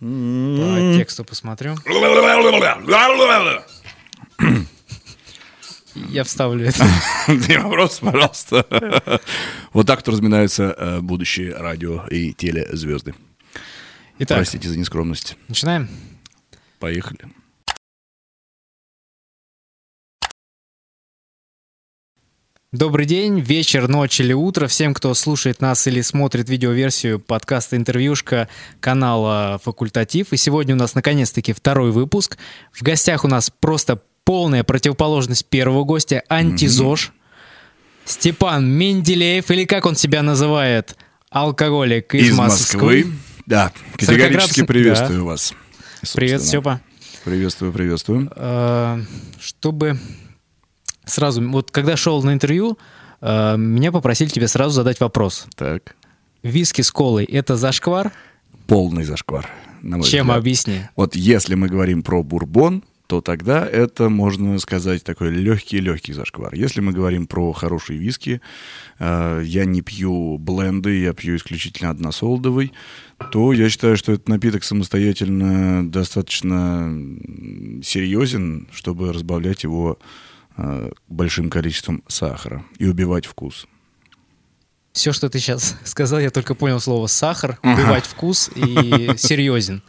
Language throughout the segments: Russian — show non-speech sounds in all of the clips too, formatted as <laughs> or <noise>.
По тексту посмотрю. Я вставлю это. <laughs> Не вопрос, пожалуйста. Вот так вот разминаются э, будущие радио и телезвезды. Итак, Простите за нескромность. начинаем. Поехали. Добрый день, вечер, ночь или утро всем, кто слушает нас или смотрит видеоверсию подкаста «Интервьюшка» канала «Факультатив». И сегодня у нас наконец-таки второй выпуск. В гостях у нас просто полная противоположность первого гостя – антизож. Степан Менделеев, или как он себя называет, алкоголик из, Из Москвы. Да, категорически Сорокоградусник, приветствую вас. Привет, собственно. Степа. Приветствую, приветствую. Э, Чтобы сразу, вот когда шел на интервью, э, меня попросили тебе сразу задать вопрос. Так, Виски с колой – это зашквар? полный зашквар. на мой Чем взгляд. объясни? Вот если мы говорим про бурбон, то тогда это, можно сказать, такой легкий-легкий зашквар. Если мы говорим про хорошие виски, э, я не пью бленды, я пью исключительно односолодовый, то я считаю, что этот напиток самостоятельно достаточно серьезен, чтобы разбавлять его большим количеством сахара и убивать вкус. Все, что ты сейчас <laughs> сказал, я только понял слово «сахар», «убивать вкус» и <laughs> «серьезен».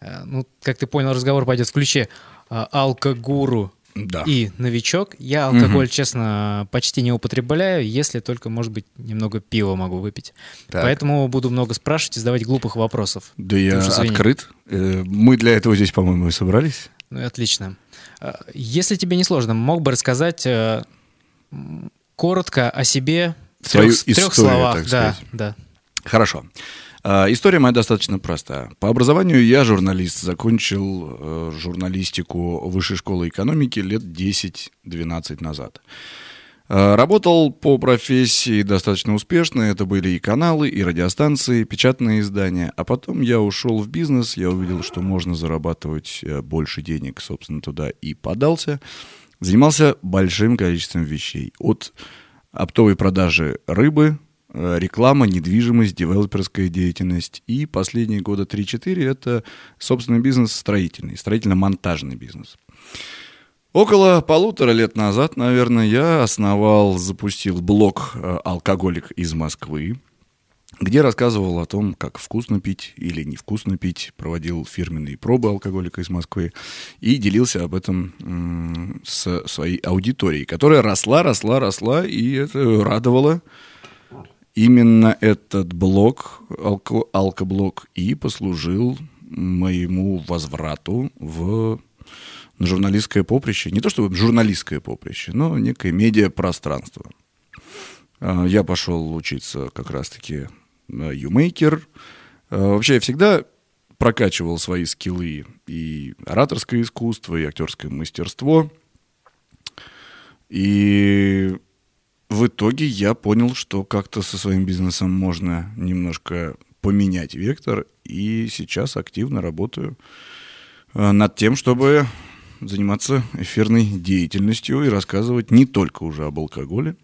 Э, Ну, как ты понял, разговор пойдет в ключе э, алкогуру Да. и новичок. Я алкоголь, честно, почти не употребляю, если только, может быть, немного пива могу выпить. Так. Поэтому буду много спрашивать и задавать глупых вопросов. Да я уж извини. открыт. Э, Мы для этого здесь, по-моему, и собрались. Ну и отлично. Э, Если тебе не сложно, мог бы рассказать э, коротко о себе в Свою трех, в трех историю, словах. так да, сказать. да. Хорошо. А, История моя достаточно простая. По образованию я журналист, закончил э, журналистику Высшей школы экономики лет 10-12 назад. А, Работал по профессии достаточно успешно. Это были и каналы, и радиостанции, печатные издания. А потом я ушел в бизнес, я увидел, что можно зарабатывать э, больше денег, собственно, туда и подался. Занимался большим количеством вещей. От оптовой продажи рыбы, э, реклама, недвижимость, девелоперская деятельность. И последние года 3-4 это собственный бизнес строительный, строительно-монтажный бизнес. Около полутора лет назад, наверное, я основал, запустил блог э, «Алкоголик из Москвы», где рассказывал о том, как вкусно пить или невкусно пить, проводил фирменные пробы алкоголика из Москвы и делился об этом с своей аудиторией, которая росла, росла, росла, и это радовало. Именно этот блог, алко, алкоблог, и послужил моему возврату в на журналистское поприще. Не то чтобы журналистское поприще, но некое медиапространство. А, Я пошел учиться как раз-таки YouMaker. А, Вообще я всегда прокачивал свои скиллы и ораторское искусство, и актерское мастерство. И в итоге я понял, что как-то со своим бизнесом можно немножко поменять вектор. И сейчас активно работаю э, над тем, чтобы заниматься эфирной деятельностью и рассказывать не только уже об алкоголе,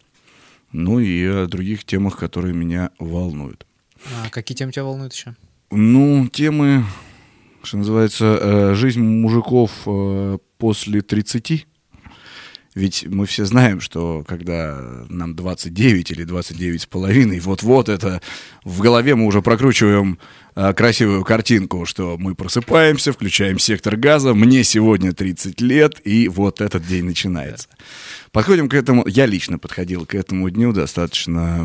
но и о других темах, которые меня волнуют. А какие темы тебя волнуют еще? Ну, темы, что называется, э, жизнь мужиков э, после 30. Ведь мы все знаем, что когда нам 29 или 29 с половиной, вот-вот это в голове мы уже прокручиваем э, красивую картинку, что мы просыпаемся, включаем сектор газа, мне сегодня 30 лет, и вот этот день начинается. Подходим к этому, я лично подходил к этому дню достаточно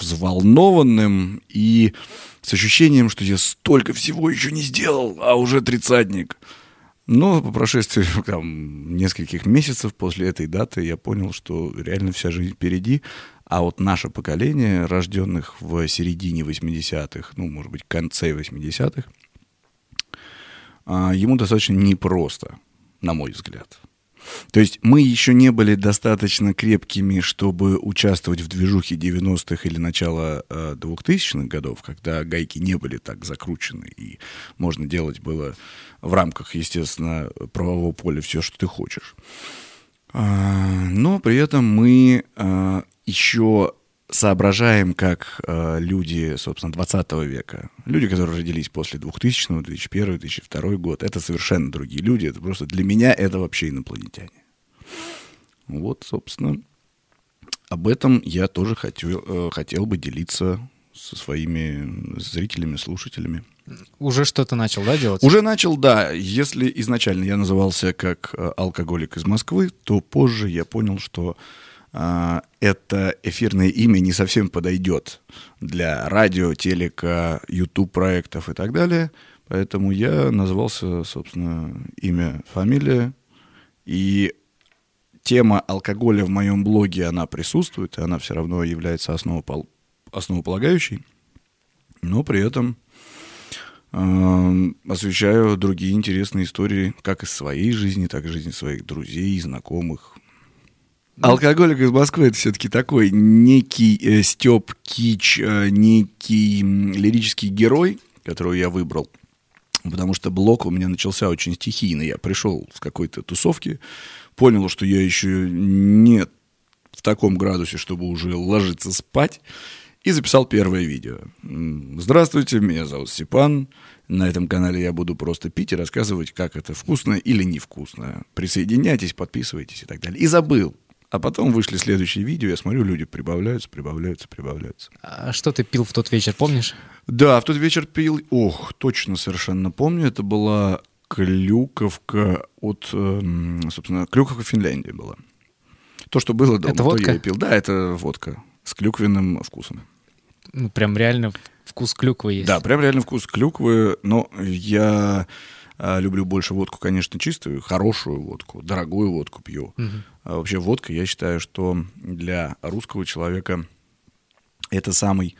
взволнованным и с ощущением, что я столько всего еще не сделал, а уже тридцатник. Но по прошествии <laughs> там, нескольких месяцев после этой даты я понял, что реально вся жизнь впереди. А вот наше поколение, рожденных в середине 80-х, ну, может быть, конце 80-х, а, ему достаточно непросто, на мой взгляд. То есть мы еще не были достаточно крепкими, чтобы участвовать в движухе 90-х или начала э, 2000-х годов, когда гайки не были так закручены, и можно делать было в рамках, естественно, правового поля все, что ты хочешь. А, но при этом мы а, еще соображаем как э, люди, собственно, 20 века. Люди, которые родились после 2000, 2001, 2002 год. Это совершенно другие люди. Это просто для меня это вообще инопланетяне. Вот, собственно, об этом я тоже хотел, э, хотел бы делиться со своими зрителями, слушателями. Уже что-то начал, да, делать? Уже начал, да. Если изначально я назывался как э, алкоголик из Москвы, то позже я понял, что это эфирное имя не совсем подойдет для радио, телека, YouTube проектов и так далее. Поэтому я назвался, собственно, имя, фамилия. И тема алкоголя в моем блоге, она присутствует, и она все равно является основопол... основополагающей. Но при этом освещаю другие интересные истории, как из своей жизни, так и из жизни своих друзей, знакомых. Алкоголик из Москвы это все-таки такой некий э, Степ Кич, э, некий лирический герой, которого я выбрал. Потому что блок у меня начался очень стихийно. Я пришел с какой-то тусовки, понял, что я еще не в таком градусе, чтобы уже ложиться спать и записал первое видео. Здравствуйте, меня зовут Степан. На этом канале я буду просто пить и рассказывать, как это вкусно или невкусно. Присоединяйтесь, подписывайтесь и так далее. И забыл. А потом вышли следующие видео, я смотрю, люди прибавляются, прибавляются, прибавляются. А что ты пил в тот вечер, помнишь? Да, в тот вечер пил, ох, точно совершенно помню, это была клюковка от, эм, собственно, клюковка Финляндии была. То, что было дома, это водка? то я и пил. Да, это водка с клюквенным вкусом. Ну, прям реально вкус клюквы есть. Да, прям реально вкус клюквы, но я люблю больше водку, конечно, чистую, хорошую водку, дорогую водку пью. Угу. А вообще водка, я считаю, что для русского человека это самый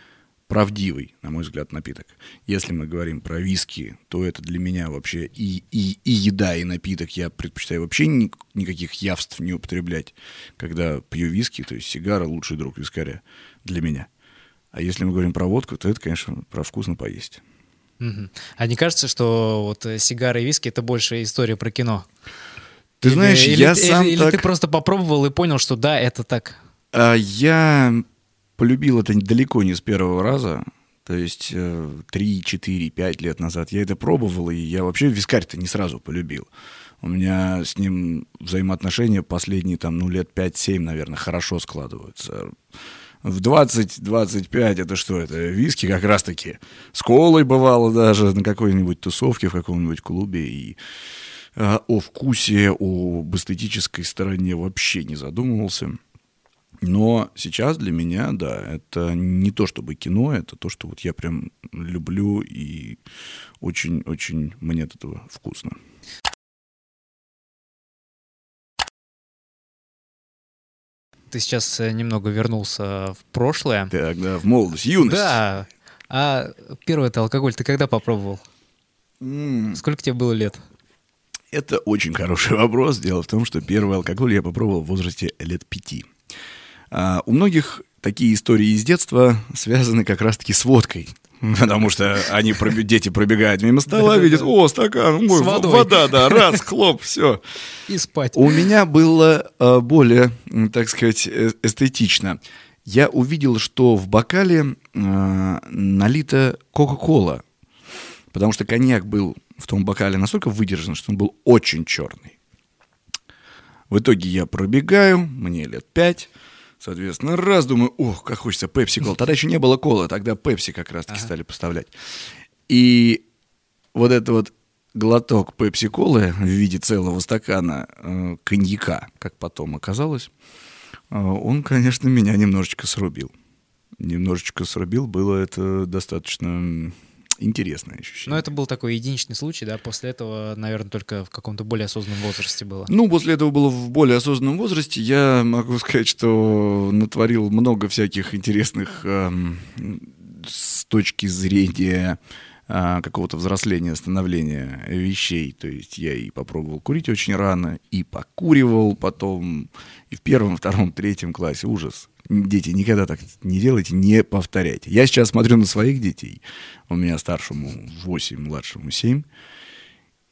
правдивый, на мой взгляд, напиток. Если мы говорим про виски, то это для меня вообще и, и, и еда, и напиток. Я предпочитаю вообще ни, никаких явств не употреблять, когда пью виски, то есть сигара лучший друг вискаря для меня. А если мы говорим про водку, то это, конечно, про вкусно поесть. Угу. А не кажется, что вот э, сигары и виски это больше история про кино? Ты или, знаешь, или, я или, сам или, так... или ты просто попробовал и понял, что да, это так? А, я полюбил это далеко не с первого раза. То есть 3, 4, 5 лет назад я это пробовал, и я вообще вискарь-то не сразу полюбил. У меня с ним взаимоотношения последние там, ну, лет 5-7, наверное, хорошо складываются. В 20-25 это что? Это виски как раз-таки. С колой бывало даже на какой-нибудь тусовке в каком-нибудь клубе. И э, о вкусе, об эстетической стороне вообще не задумывался. Но сейчас для меня, да, это не то чтобы кино, это то, что вот я прям люблю и очень-очень мне от этого вкусно. Ты сейчас э, немного вернулся в прошлое. Так, да, в молодость, юность. Да. А первый это алкоголь ты когда попробовал? Mm. Сколько тебе было лет? Это очень хороший <laughs> вопрос. Дело в том, что первый алкоголь я попробовал в возрасте лет пяти. А, у многих такие истории из детства связаны как раз-таки с водкой. <laughs> Потому что они, дети пробегают мимо стола, видят, о, стакан, ой, вода, да, <laughs> раз, хлоп, все. И спать. У меня было а, более, так сказать, э, эстетично. Я увидел, что в бокале э, налита Кока-Кола. Потому что коньяк был в том бокале настолько выдержан, что он был очень черный. В итоге я пробегаю, мне лет пять. Соответственно, раз думаю, ох, как хочется пепси кол. Тогда еще не было колы, тогда пепси как раз-таки ага. стали поставлять. И вот это вот глоток пепси-колы в виде целого стакана э, коньяка, как потом оказалось, э, он, конечно, меня немножечко срубил. Немножечко срубил, было это достаточно интересное ощущение. Но это был такой единичный случай, да? После этого, наверное, только в каком-то более осознанном возрасте было. Ну, после этого было в более осознанном возрасте. Я могу сказать, что натворил много всяких интересных эм, с точки зрения а, какого-то взросления, становления вещей. То есть я и попробовал курить очень рано, и покуривал потом, и в первом, втором, третьем классе. Ужас. Дети, никогда так не делайте, не повторяйте. Я сейчас смотрю на своих детей. У меня старшему 8, младшему 7.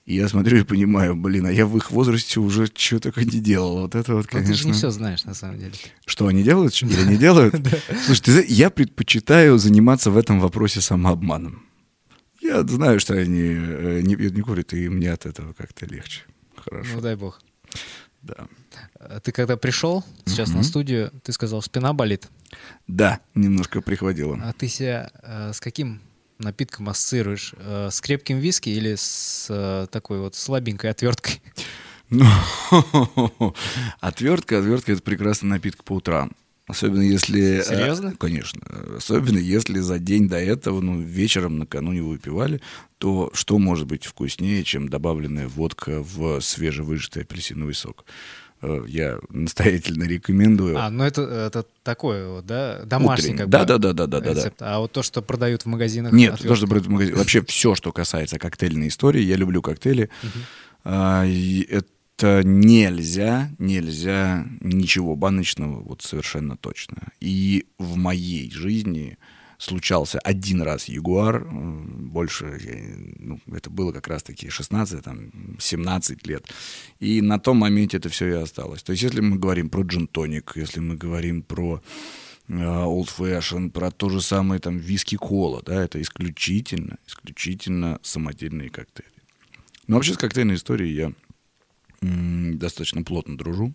И я смотрю и понимаю, блин, а я в их возрасте уже что только не делал. Вот это вот, конечно. ты же не все знаешь, на самом деле. Что они делают или не делают? <laughs> Слушай, ты я предпочитаю заниматься в этом вопросе самообманом. Я знаю, что они э, не пьют, не курят, и мне от этого как-то легче. Хорошо, Ну, дай бог. Да. А Ты когда пришел сейчас на Мгм. студию, ты сказал, спина болит. Да, немножко прихватило. А ты себя э, с каким напитком ассоциируешь? Э, с крепким виски или с э, такой вот слабенькой отверткой? <laughs> Ну, <laughs> отвертка, отвертка это прекрасный напиток по утрам. Особенно если... э, Серьезно? Конечно. Особенно если за день до этого, ну, вечером накануне вы выпивали, то что может быть вкуснее, чем добавленная водка в свежевыжатый апельсиновый сок? Э, Я настоятельно рекомендую. А, ну это, это такое вот, да, домашний Утренний. как Да, бы да, да, да, да, да, да. А вот то, что продают в магазинах... Нет, отвертки? то, что брать в магазине. Вообще все, что касается коктейльной истории, я люблю коктейли. А, и это нельзя, нельзя ничего баночного, вот совершенно точно. И в моей жизни случался один раз Ягуар, э, больше, ну, это было как раз-таки 16, там, 17 лет. И на том моменте это все и осталось. То есть если мы говорим про джин-тоник, если мы говорим про э, Old Fashion, про то же самое там виски-кола, да, это исключительно, исключительно самодельные коктейли. Но вообще с коктейльной историей я достаточно плотно дружу.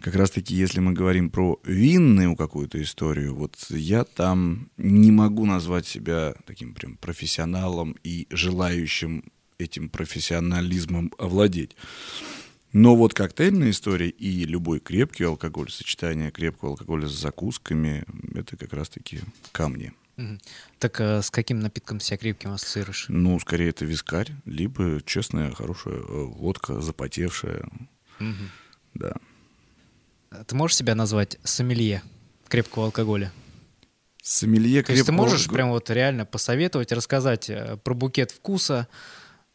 Как раз-таки, если мы говорим про винную какую-то историю, вот я там не могу назвать себя таким прям профессионалом и желающим этим профессионализмом овладеть. Но вот коктейльная история и любой крепкий алкоголь, сочетание крепкого алкоголя с закусками, это как раз-таки. Мгм. Так а с каким напитком себя крепким ассоциируешь? Ну, скорее это вискарь, либо честная, хорошая э, водка, запотевшая, Мгм. да. А Ты можешь себя назвать сомелье крепкого алкоголя? Сомелье То есть ты крепкого можешь прям вот реально посоветовать, рассказать э, про букет вкуса?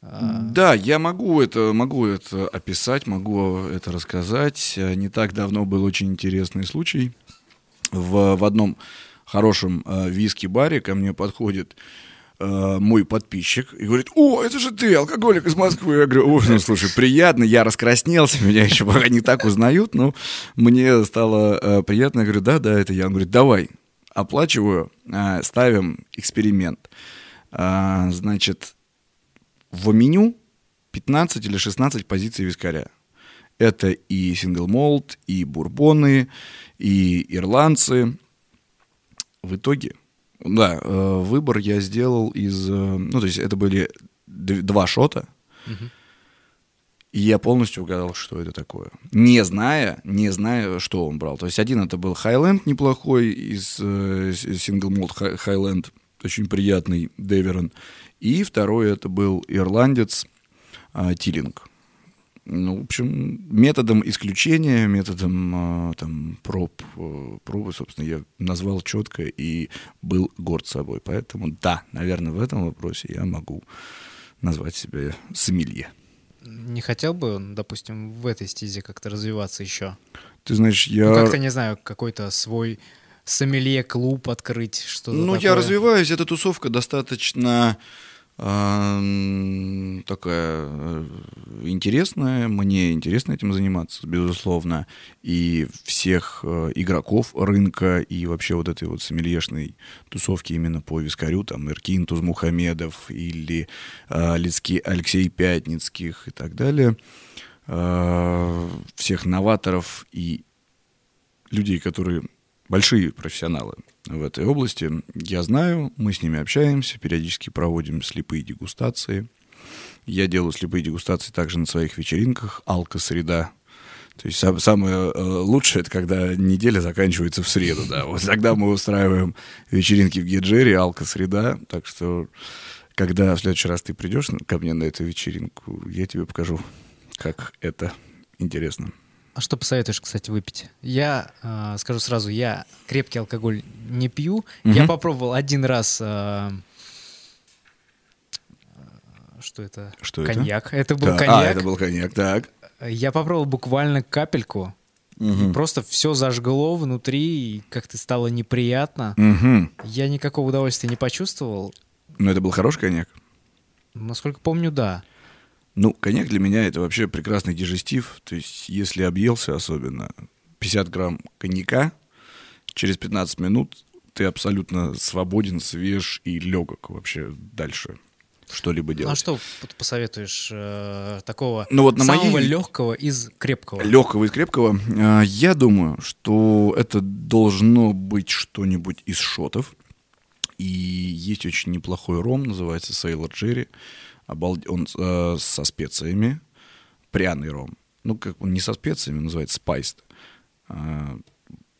Да, я могу это, могу это описать, могу это рассказать. Не так давно был очень интересный случай. В, в одном хорошем э, виски-баре ко мне подходит э, мой подписчик и говорит, о, это же ты, алкоголик из Москвы. Я говорю, ой, ну слушай, приятно, я раскраснелся, меня еще пока не так узнают, но мне стало э, приятно. Я говорю, да, да, это я. Он говорит, давай, оплачиваю, э, ставим эксперимент. А, значит, в меню 15 или 16 позиций вискаря. Это и сингл-молд, и бурбоны, и ирландцы. В итоге, да, э, выбор я сделал из... э, Ну, то есть это были два шота, и я полностью угадал, что это такое. Не зная, не зная, что он брал. То есть один это был Хайленд неплохой из э, сингл молд Хайленд, очень приятный Деверон. И второй это был ирландец а, Тилинг. Ну, в общем, методом исключения, методом а, там, проб, э, пробы, собственно, я назвал четко и был горд собой. Поэтому, да, наверное, в этом вопросе я могу назвать себя сомелье. Не хотел бы, он, допустим, в этой стезе как-то развиваться еще? Ты знаешь, я... Ну, как-то, не знаю, какой-то свой сомелье-клуб открыть, что-то Ну, такое. я развиваюсь, эта тусовка достаточно такая э, интересная, мне интересно этим заниматься, безусловно, и всех э, игроков рынка и вообще вот этой вот сомельешной тусовки именно по вискарю, там, Иркин Тузмухамедов или э, Лицкий Алексей Пятницких и так далее, э, всех новаторов и людей, которые большие профессионалы в этой области. Я знаю, мы с ними общаемся, периодически проводим слепые дегустации. Я делаю слепые дегустации также на своих вечеринках «Алко-среда». То есть сам- самое э, лучшее, это когда неделя заканчивается в среду, да. Вот тогда мы устраиваем вечеринки в Геджере, «Алко-среда». Так что, когда в следующий раз ты придешь ко мне на эту вечеринку, я тебе покажу, как это интересно. А что посоветуешь, кстати, выпить? Я э, скажу сразу, я крепкий алкоголь не пью. Я Мгм. попробовал один раз. э, что это? Что это? коньяк. Это, был Да, А, коньяк. это был коньяк, так. Я попробовал буквально капельку. Мгм. Просто все зажгло внутри, и как-то стало неприятно. Мгм. Я никакого удовольствия не почувствовал. Ну, это был хороший коньяк. Насколько помню, да. Ну, коньяк для меня это вообще прекрасный дижестив. То есть, если объелся особенно, 50 грамм коньяка, через 15 минут ты абсолютно свободен, свеж и легок вообще дальше что-либо делать. Ну, а что посоветуешь э, такого ну, вот на самого моей... легкого из крепкого? Легкого из крепкого. Э, я думаю, что это должно быть что-нибудь из шотов. И есть очень неплохой ром, называется Sailor Jerry. Обалд... Он э, со специями. Пряный ром. Ну, как он не со специями, называется spiced. Э,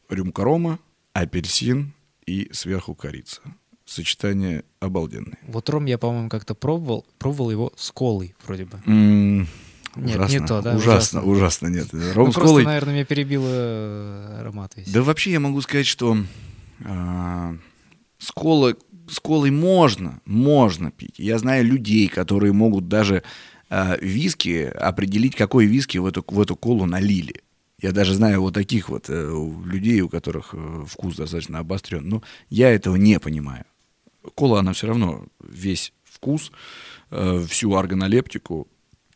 рюмка рома, апельсин и сверху корица сочетание обалденное. Вот ром я, по-моему, как-то пробовал, пробовал его с колой вроде бы. Mm, нет, ужасно, не то, да? Ужасно, ужасно, нет. Ром ну, с просто, колой... наверное, меня перебило э, аромат весь. Да вообще я могу сказать, что э, с, колой, с колой можно, можно пить. Я знаю людей, которые могут даже э, виски определить, какой виски в эту, в эту колу налили. Я даже знаю вот таких вот э, людей, у которых э, вкус достаточно обострен. Но я этого не понимаю кола, она все равно весь вкус, э, всю органолептику,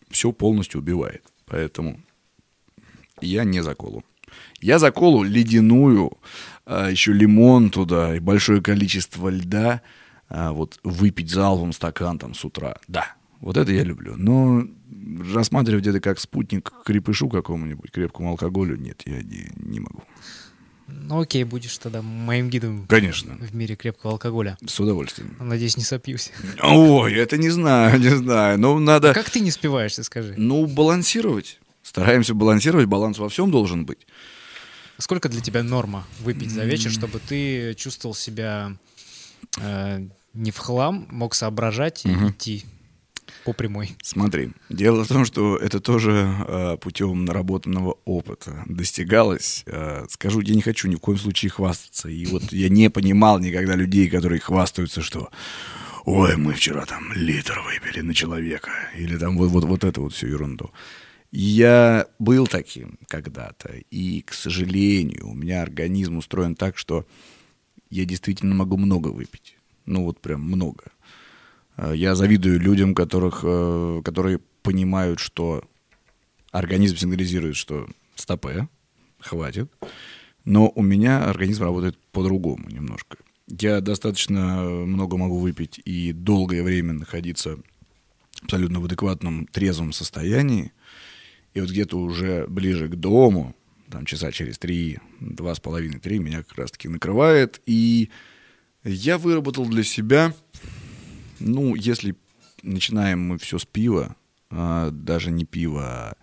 все полностью убивает. Поэтому я не за колу. Я за колу ледяную, э, еще лимон туда и большое количество льда. Э, вот выпить залпом стакан там с утра. Да, вот это я люблю. Но рассматривать это как спутник к крепышу какому-нибудь, крепкому алкоголю, нет, я не, не могу. Ну окей, будешь тогда моим гидом. Конечно. В мире крепкого алкоголя. С удовольствием. Надеюсь, не сопьюсь. Ой, это не знаю, не знаю. Ну, надо... Как ты не спиваешься, скажи? Ну, балансировать. Стараемся балансировать, баланс во всем должен быть. Сколько для тебя норма выпить за вечер, чтобы ты чувствовал себя э, не в хлам, мог соображать и идти по прямой. Смотри, дело в том, что это тоже э, путем наработанного опыта достигалось. Э, скажу, я не хочу ни в коем случае хвастаться. И вот я не понимал никогда людей, которые хвастаются, что ой, мы вчера там литр выпили на человека. Или там вот, вот, вот это вот всю ерунду. Я был таким когда-то, и, к сожалению, у меня организм устроен так, что я действительно могу много выпить. Ну вот прям много. Э, я завидую людям, которых, э, которые понимают, что организм сигнализирует, что стопе, хватит. Но у меня организм работает по-другому немножко. Я достаточно много могу выпить и долгое время находиться абсолютно в адекватном, трезвом состоянии. И вот где-то уже ближе к дому, там часа через три, два с половиной, три, меня как раз-таки накрывает. И я выработал для себя ну, если начинаем мы все с пива, а, даже не пиво,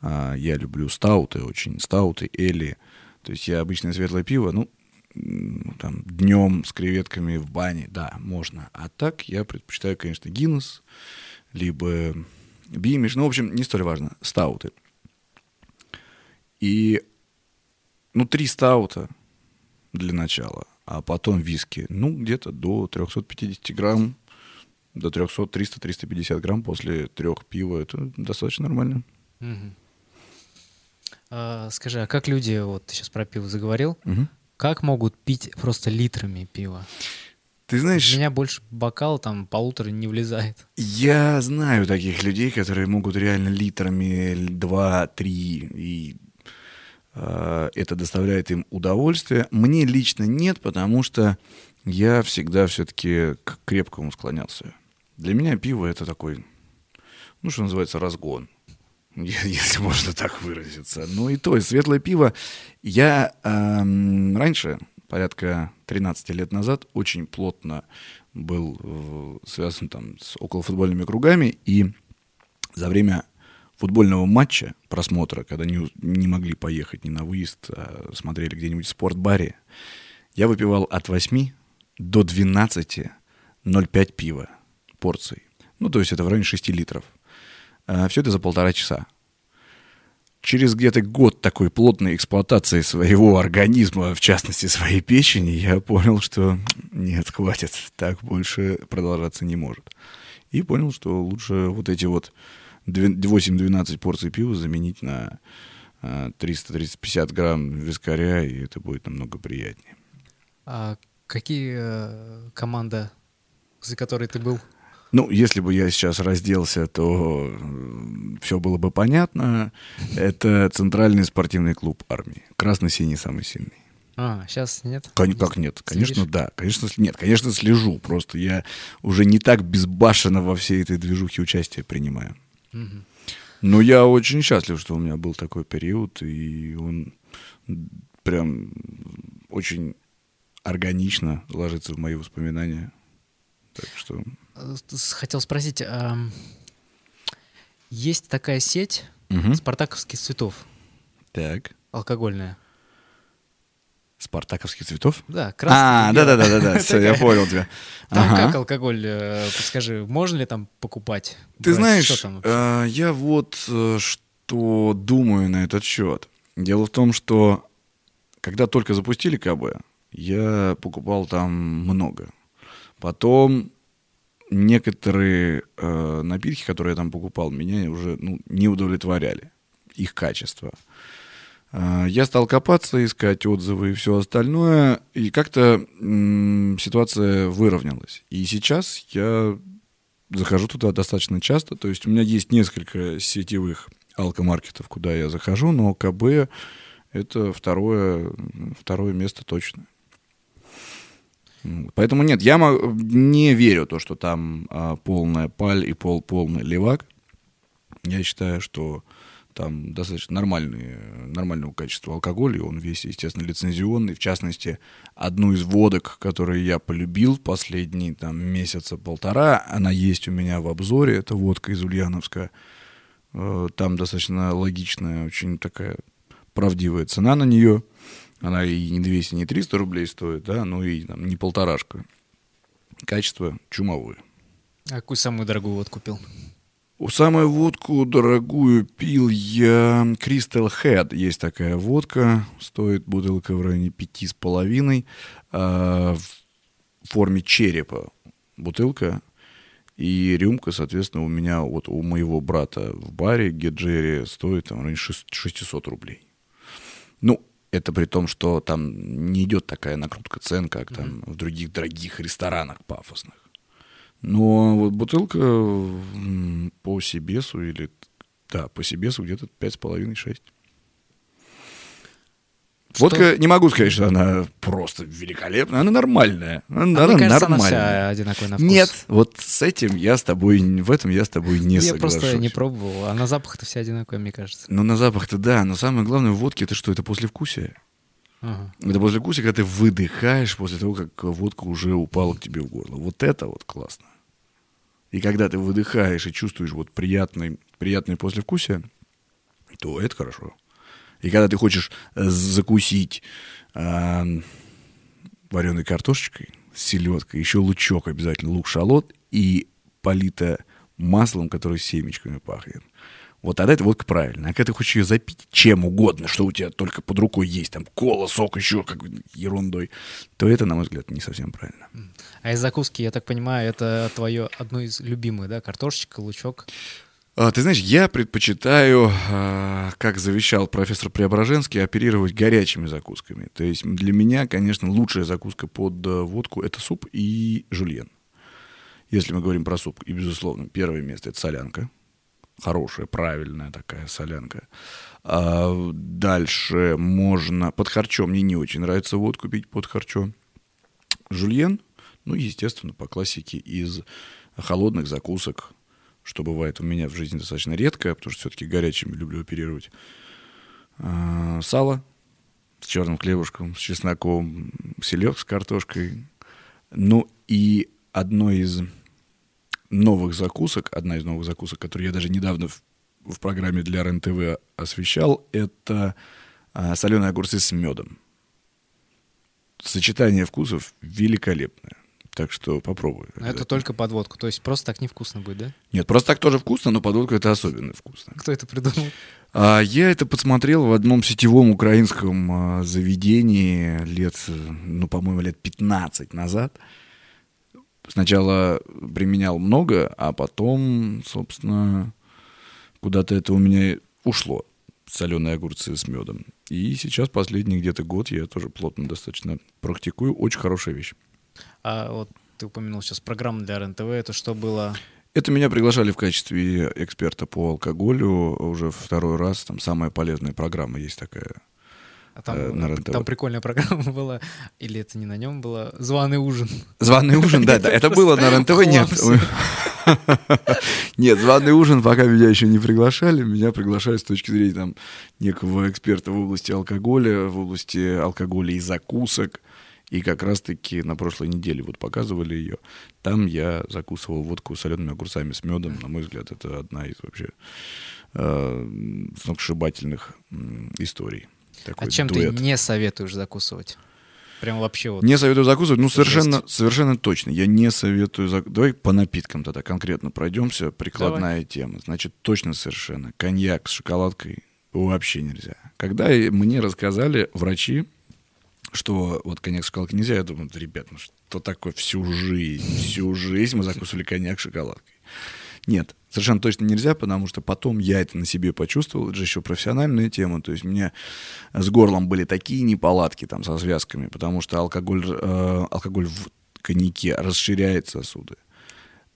а, я люблю стауты очень, стауты, эли. То есть я обычное светлое пиво, ну, там, днем с креветками в бане, да, можно. А так я предпочитаю, конечно, Гиннес, либо Бимиш, ну, в общем, не столь важно, стауты. И, ну, три стаута для начала, а потом виски, ну, где-то до 350 грамм до 300, 300, 350 грамм после трех пива. Это достаточно нормально. Угу. А, скажи, а как люди, вот ты сейчас про пиво заговорил, угу. как могут пить просто литрами пива? Ты знаешь... У меня больше бокал там полутора не влезает. Я знаю таких людей, которые могут реально литрами два-три и э, это доставляет им удовольствие. Мне лично нет, потому что я всегда все-таки к крепкому склонялся. Для меня пиво это такой, ну, что называется, разгон, <laughs> если можно так выразиться. Ну и то, и светлое пиво. Я эм, раньше, порядка 13 лет назад, очень плотно был э, связан там с околофутбольными кругами, и за время футбольного матча, просмотра, когда не, не могли поехать ни на выезд, а смотрели где-нибудь в спортбаре, я выпивал от 8 до 12 0,5 пива порций. Ну, то есть это в районе 6 литров. А, Все это за полтора часа. Через где-то год такой плотной эксплуатации своего организма, в частности своей печени, я понял, что нет, хватит, так больше продолжаться не может. И понял, что лучше вот эти вот 8-12 порций пива заменить на 300-350 а, грамм вискаря, и это будет намного приятнее. А какие э, команда, за которой ты был? Ну, если бы я сейчас разделся, то все было бы понятно. Это центральный спортивный клуб армии. Красно-синий самый сильный. А, сейчас нет? Кон- как нет? Конечно, Следишь? да. Конечно, нет. Конечно, слежу. Просто я уже не так безбашенно во всей этой движухе участие принимаю. Угу. Но я очень счастлив, что у меня был такой период, и он прям очень органично ложится в мои воспоминания. Так что... Хотел спросить, а есть такая сеть угу. спартаковских цветов? Так. Алкогольная. Спартаковских цветов? Да, красный. А, да, да, да, да, да, все, я понял тебя. Там как алкоголь, э, подскажи, можно ли там покупать? Ты знаешь, э, я вот э, что думаю на этот счет. Дело в том, что когда только запустили КБ, я покупал там много. Потом некоторые э, напитки, которые я там покупал, меня уже ну, не удовлетворяли. Их качество. Э, я стал копаться, искать отзывы и все остальное, и как-то м- ситуация выровнялась. И сейчас я захожу туда достаточно часто. То есть у меня есть несколько сетевых алкомаркетов, куда я захожу, но КБ это второе, второе место точно. Поэтому нет, я не верю то, что там а, полная паль и пол полный левак. Я считаю, что там достаточно нормальный, нормального качества алкоголь, и он весь, естественно, лицензионный. В частности, одну из водок, которую я полюбил последние там, месяца полтора, она есть у меня в обзоре, это водка из Ульяновска. Э, там достаточно логичная, очень такая правдивая цена на нее. Она и не 200, не 300 рублей стоит, да, ну и там, не полторашка. Качество чумовое. А какую самую дорогую водку купил? Самую водку дорогую пил я Crystal Head. Есть такая водка, стоит бутылка в районе пяти с половиной, а, в форме черепа бутылка. И рюмка, соответственно, у меня, вот у моего брата в баре Геджери стоит там, в районе 600 рублей. Ну, это при том, что там не идет такая накрутка цен, как там mm-hmm. в других дорогих ресторанах пафосных. Но вот бутылка по Сибесу или... Да, по Сибесу где-то 5,5-6. Что? Водка, не могу сказать, что она просто великолепная, она нормальная. Она, а она мне кажется, нормальная. она вся одинаковая на вкус. Нет, вот с этим я с тобой, в этом я с тобой не я соглашусь. Я просто не пробовал, а на запах-то все одинаковые, мне кажется. Ну, на запах-то да, но самое главное в водке это что, это послевкусие. Ага. Это послевкусие, когда ты выдыхаешь после того, как водка уже упала к тебе в горло. Вот это вот классно. И когда ты выдыхаешь и чувствуешь вот приятный, приятное послевкусие, то это хорошо. И когда ты хочешь э, закусить э, вареной картошечкой, селедкой, еще лучок обязательно, лук-шалот, и полито маслом, которое семечками пахнет. Вот тогда это водка правильная. А когда ты хочешь ее запить чем угодно, что у тебя только под рукой есть, там кола, сок, еще как ерундой, то это, на мой взгляд, не совсем правильно. А из закуски, я так понимаю, это твое одно из любимых, да? Картошечка, лучок? А, ты знаешь, я предпочитаю, а, как завещал профессор Преображенский, оперировать горячими закусками. То есть для меня, конечно, лучшая закуска под э, водку — это суп и жульен. Если мы говорим про суп, и, безусловно, первое место — это солянка. Хорошая, правильная такая солянка. А дальше можно... Под харчом мне не очень нравится водку пить под харчом. Жульен, ну, естественно, по классике из холодных закусок что бывает у меня в жизни достаточно редко, потому что все-таки горячими люблю оперировать. А, сало с черным хлебушком, с чесноком, селек с картошкой. Ну и одно из новых закусок, одна из новых закусок, которую я даже недавно в, в программе для РЕН-ТВ освещал, это а, соленые огурцы с медом. Сочетание вкусов великолепное. Так что попробуй. Это только подводку, то есть просто так невкусно будет, да? Нет, просто так тоже вкусно, но подводку это особенно вкусно. Кто это придумал? А, я это подсмотрел в одном сетевом украинском а, заведении лет, ну, по-моему, лет 15 назад. Сначала применял много, а потом, собственно, куда-то это у меня ушло. Соленые огурцы с медом. И сейчас последний где-то год я тоже плотно достаточно практикую. Очень хорошая вещь. А вот ты упомянул сейчас программу для РНТВ, это что было? Это меня приглашали в качестве эксперта по алкоголю уже второй раз. Там самая полезная программа есть такая. А там, Э, на РЕН-ТВ. там прикольная программа <laughs> была, или это не на нем было, «Званый ужин». Званый ужин, да, <laughs> да. Это было на РЕН-ТВ, нет. <laughs> Нет, званый ужин, пока меня еще не приглашали. Меня приглашали с точки зрения там некого эксперта в области алкоголя, в области алкоголя и закусок. И как раз-таки на прошлой неделе вот показывали ее. Там я закусывал водку солеными огурцами с медом. На мой взгляд, это одна из вообще э, сногсшибательных историй. Такой А чем дуэт. ты не советуешь закусывать? Прям вообще вот. Не советую закусывать, ну совершенно, жесть. совершенно точно. Я не советую зак... Давай по напиткам тогда конкретно пройдемся. Прикладная тема. Значит, точно совершенно. Коньяк с шоколадкой вообще нельзя. Когда мне рассказали врачи, что вот коньяк шоколадкой нельзя, я думаю, ребят, ну что такое всю жизнь? Всю жизнь мы закусывали коньяк шоколадкой. Нет, совершенно точно нельзя, потому что потом я это на себе почувствовал. Это же еще профессиональная тема. То есть у меня с горлом были такие неполадки там со связками, потому что алкоголь, э, алкоголь в коньяке расширяет сосуды.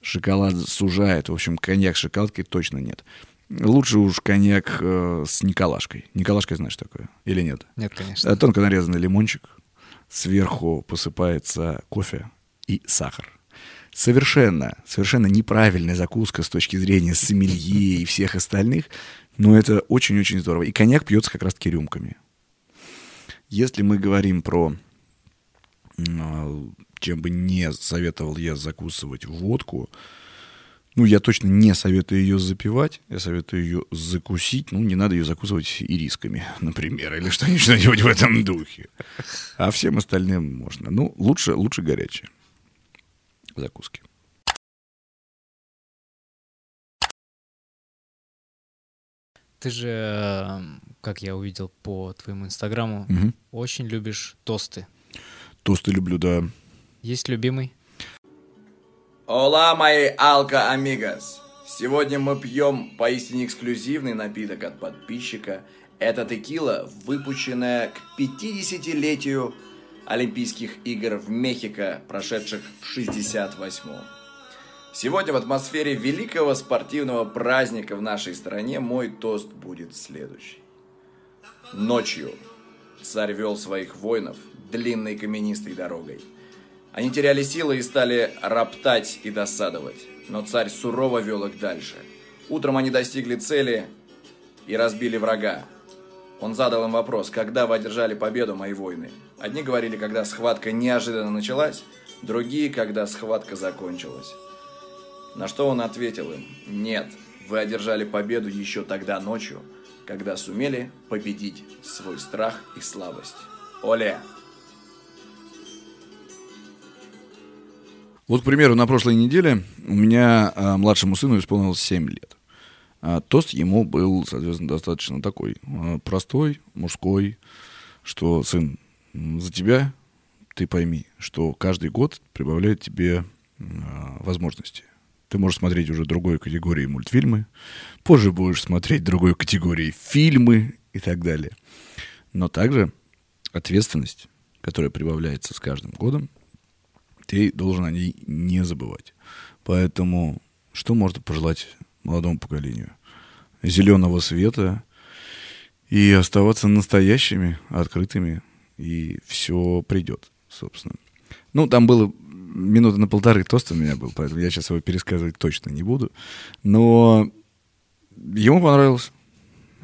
Шоколад сужает. В общем, коньяк шоколадкой точно нет. Лучше уж коньяк э, с Николашкой. Николашка знаешь такое? Или нет? Нет, конечно. Э, Тонко нарезанный лимончик. Сверху посыпается кофе и сахар. Совершенно, совершенно неправильная закуска с точки зрения сомелье и всех остальных, но это очень-очень здорово. И коньяк пьется как раз-таки рюмками. Если мы говорим про а, чем бы не советовал я закусывать водку, ну, я точно не советую ее запивать, я советую ее закусить. Ну, не надо ее закусывать ирисками, например, или что-нибудь, в этом духе. А всем остальным можно. Ну, лучше, лучше горячее закуски. Ты же, э, как я увидел по твоему инстаграму, Мгм. очень любишь тосты. Тосты люблю, да. Есть любимый? Ола, мои алка-амигос! Сегодня мы пьем поистине эксклюзивный напиток от подписчика. Это текила, выпущенная к 50-летию Олимпийских игр в Мехико, прошедших в 68-м. Сегодня в атмосфере великого спортивного праздника в нашей стране мой тост будет следующий. Ночью царь вел своих воинов длинной каменистой дорогой. Они теряли силы и стали роптать и досадовать. Но царь сурово вел их дальше. Утром они достигли цели и разбили врага. Он задал им вопрос, когда вы одержали победу, мои воины? Одни говорили, когда схватка неожиданно началась, другие, когда схватка закончилась. На что он ответил им, нет, вы одержали победу еще тогда ночью, когда сумели победить свой страх и слабость. Оле! Вот, к примеру, на прошлой неделе у меня а, младшему сыну исполнилось 7 лет. А, тост ему был, соответственно, достаточно такой а, простой, мужской, что, сын, за тебя ты пойми, что каждый год прибавляет тебе а, возможности. Ты можешь смотреть уже другой категории мультфильмы, позже будешь смотреть другой категории фильмы и так далее. Но также ответственность, которая прибавляется с каждым годом, ты должен о ней не забывать. Поэтому что можно пожелать молодому поколению? Зеленого света и оставаться настоящими, открытыми, и все придет, собственно. Ну, там было минуты на полторы тост у меня был, поэтому я сейчас его пересказывать точно не буду. Но ему понравилось.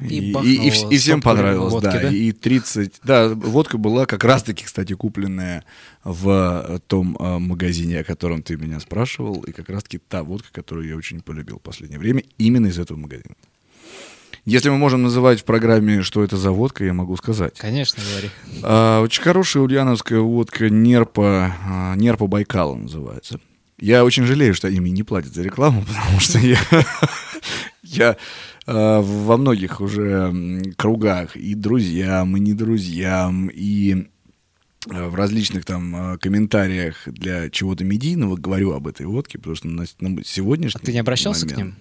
И И, и, и вс- и всем понравилось, водки, да. да? И 30... Да, водка была как раз-таки, кстати, купленная в э, том э, магазине, о котором ты меня спрашивал, и как раз-таки та водка, которую я очень полюбил в последнее время, именно из этого магазина. Если мы можем называть в программе, что это за водка, я могу сказать. Конечно, говори. А, очень хорошая ульяновская водка Нерпа, а, Нерпа Байкала называется. Я очень жалею, что мне не платят за рекламу, <laughs> потому что я, <laughs> я во многих уже кругах и друзьям, и не друзьям, и а, в различных там а, комментариях для чего-то медийного говорю об этой водке, потому что на, на А сегодняшний ты не обращался к момент- ним?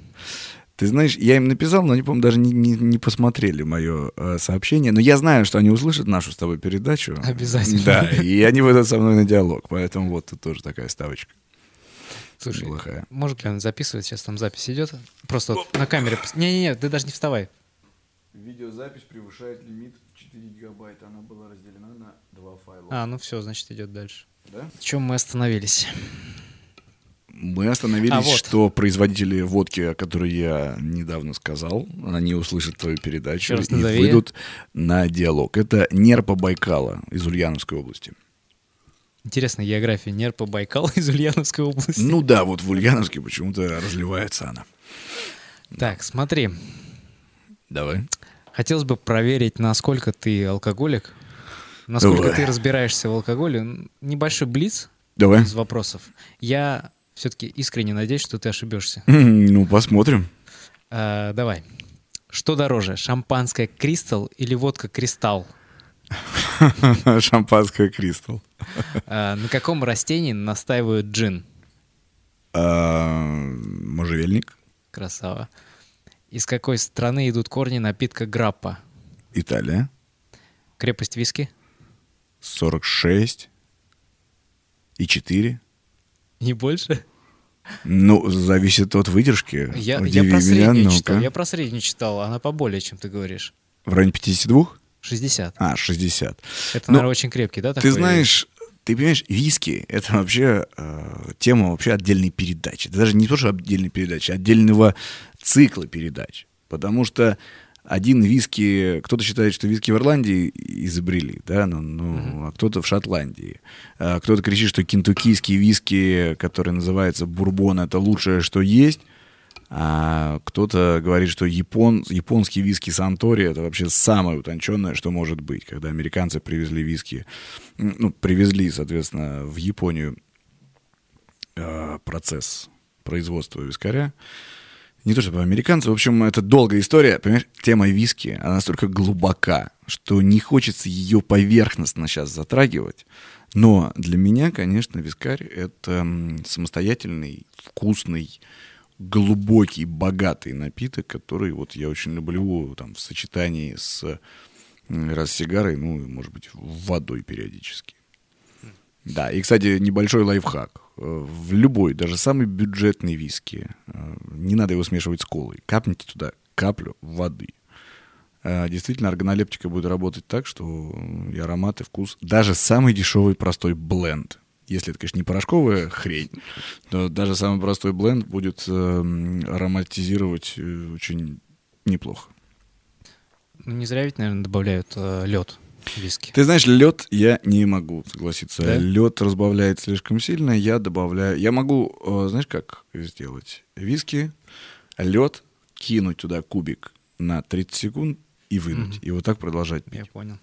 ты знаешь, я им написал, но они, по-моему, даже не, не, не посмотрели мое э, сообщение. Но я знаю, что они услышат нашу с тобой передачу. Обязательно. Да, и они выйдут со мной на диалог. Поэтому вот тут тоже такая ставочка. Слушай, неплохая. может ли он записывать? Сейчас там запись идет. Просто вот на камере. Не-не-не, ты даже не вставай. Видеозапись превышает лимит 4 гигабайта. Она была разделена на два файла. А, ну все, значит, идет дальше. Да? В чем мы остановились? Мы остановились, А, вот. что производители водки, о которой я недавно сказал, они услышат твою передачу и назови. выйдут на диалог. Это Нерпа Байкала из Ульяновской области. Интересная география Нерпа Байкал <laughs> из Ульяновской области. Ну да, вот в Ульяновске почему-то разливается она. Так, смотри. Давай. Хотелось бы проверить, насколько ты алкоголик. Насколько Давай. ты разбираешься в алкоголе. Небольшой блиц Давай. из вопросов. Я все-таки искренне надеюсь, что ты ошибешься. Ну, посмотрим. А, давай. Что дороже, шампанское Кристалл или водка Кристалл? <laughs> Шампанское Кристалл. А, на каком растении настаивают джин? А, Можжевельник. Красава. Из какой страны идут корни напитка граппа? Италия. Крепость виски? 46 и 4. Не больше? Ну, зависит от выдержки. Я, я про меня, среднюю читал. Я про среднюю читал. Она поболее, чем ты говоришь. В районе 52? 60. А, 60. Это, Ну, наверное, очень крепкий, да? Ты такой? знаешь, ты понимаешь, виски — это вообще э, тема вообще отдельной передачи. Это даже не то, что отдельной передачи, а отдельного цикла передач. Потому что один виски, кто-то считает, что виски в Ирландии изобрели, да, ну, ну, а кто-то в Шотландии. А кто-то кричит, что кентуккийские виски, который называется бурбон, это лучшее, что есть. А кто-то говорит, что япон, японский виски Сантори это вообще самое утонченное, что может быть. Когда американцы привезли виски, ну, привезли, соответственно, в Японию э, процесс производства вискаря. Не то чтобы американцы, в общем, это долгая история. Понимаешь, тема виски, она настолько глубока, что не хочется ее поверхностно сейчас затрагивать. Но для меня, конечно, вискарь — это самостоятельный, вкусный, глубокий, богатый напиток, который вот я очень люблю там в сочетании с раз сигарой, ну, может быть, водой периодически. Да, и, кстати, небольшой лайфхак. Э, В любой, даже самый бюджетный виски, э, не надо его смешивать с колой. Капните туда каплю воды. Э, Действительно, органолептика будет работать так, что и аромат, и вкус. Даже самый дешевый простой бленд. Если это, конечно, не порошковая хрень, то даже самый простой бленд будет эм, ароматизировать э, очень неплохо. Ну, не зря ведь, наверное, добавляют лед в виски. Ты знаешь, лед я не могу согласиться. Да? Лед разбавляет слишком сильно, я добавляю. Я могу, э, знаешь, как сделать? Виски, лед, кинуть туда кубик на 30 секунд и вынуть. Мгм. И вот так продолжать пить. Я понял.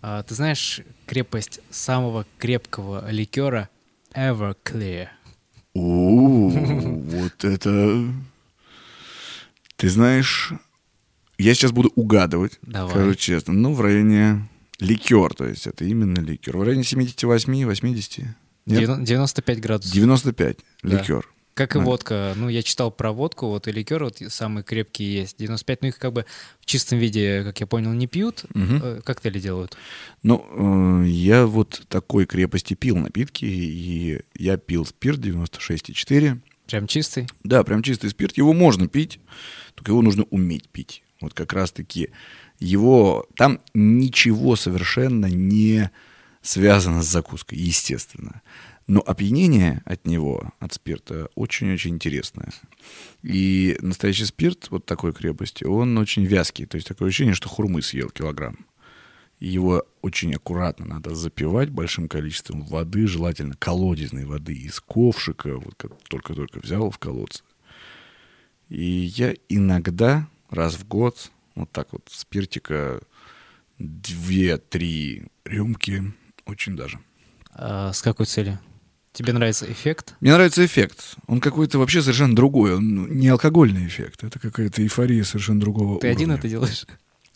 А, ты знаешь крепость самого крепкого ликера Everclear? У, вот это... Ты знаешь, я сейчас буду угадывать, Давай. скажу честно. Ну, в районе ликер, то есть это именно ликер. В районе 78-80? Нет? Девяно- 95 градусов. 95 Да. ликер. Как и водка. Ну, я читал про водку, вот и ликер вот самые крепкие есть. 95, ну их как бы в чистом виде, как я понял, не пьют. Мгм. Э, Коктейли делают. Ну, э, я вот такой крепости пил напитки, и я пил спирт 96,4. Прям чистый. Да, прям чистый спирт. Его можно пить, только его нужно уметь пить. Вот как раз-таки его... Там ничего совершенно не связано с закуской, естественно. Но опьянение от него, от спирта, очень-очень интересное. И настоящий спирт вот такой крепости, он очень вязкий. То есть такое ощущение, что хурмы съел килограмм. Его очень аккуратно надо запивать большим количеством воды, желательно колодезной воды из ковшика, вот только-только взял в колодце. И я иногда раз в год вот так вот спиртика две-три рюмки, очень даже. А с какой целью? Тебе нравится эффект? Мне нравится эффект. Он какой-то вообще совершенно другой. Он ну, не алкогольный эффект. Это какая-то эйфория совершенно другого Ты один уровня. это делаешь?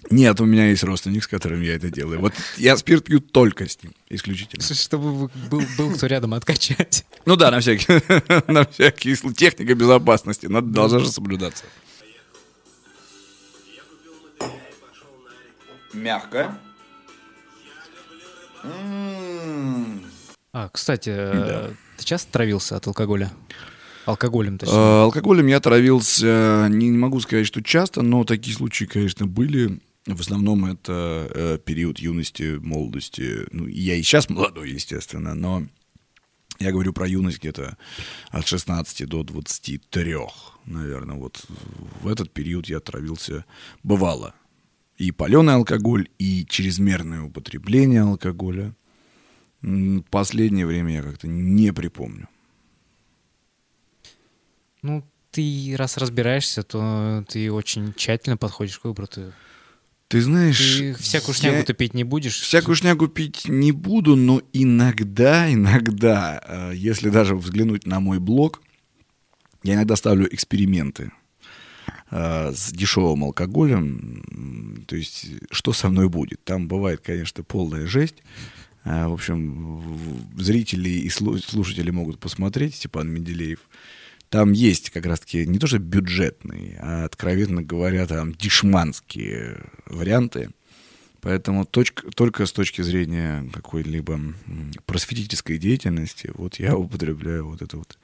Нет, у меня есть родственник, с которым я это делаю. Вот я спирт пью только с ним, исключительно. Чтобы был, был кто рядом откачать. Ну да, на всякий, <laughs> на всякий случай. Техника безопасности надо, должна же соблюдаться. Мягко. М, А, кстати, да. ты часто травился от алкоголя? Алкоголем, точнее. А, алкоголем я травился, не, не могу сказать, что часто, но такие случаи, конечно, были. В основном это э, период юности, молодости. Ну, я и сейчас молодой, естественно, но я говорю про юность где-то от 16 до 23, наверное. Вот в этот период я травился бывало. И паленый алкоголь, и чрезмерное употребление алкоголя. Последнее время я как-то не припомню. Ну, ты раз разбираешься, то ты очень тщательно подходишь к выбору. Ты, ты знаешь... Ты всякую шнягу я... ты пить не будешь? Всякую шнягу пить не буду, но иногда, иногда, э, если даже взглянуть на мой блог, я иногда ставлю эксперименты э, с дешевым алкоголем. То есть, что со мной будет? Там бывает, конечно, полная жесть. Э, в общем, зрители и слушатели могут посмотреть, Степан Менделеев там есть как раз-таки не то что бюджетные, а, откровенно говоря, там дешманские варианты. Поэтому точка, только с точки зрения какой-либо просветительской деятельности вот я употребляю вот это вот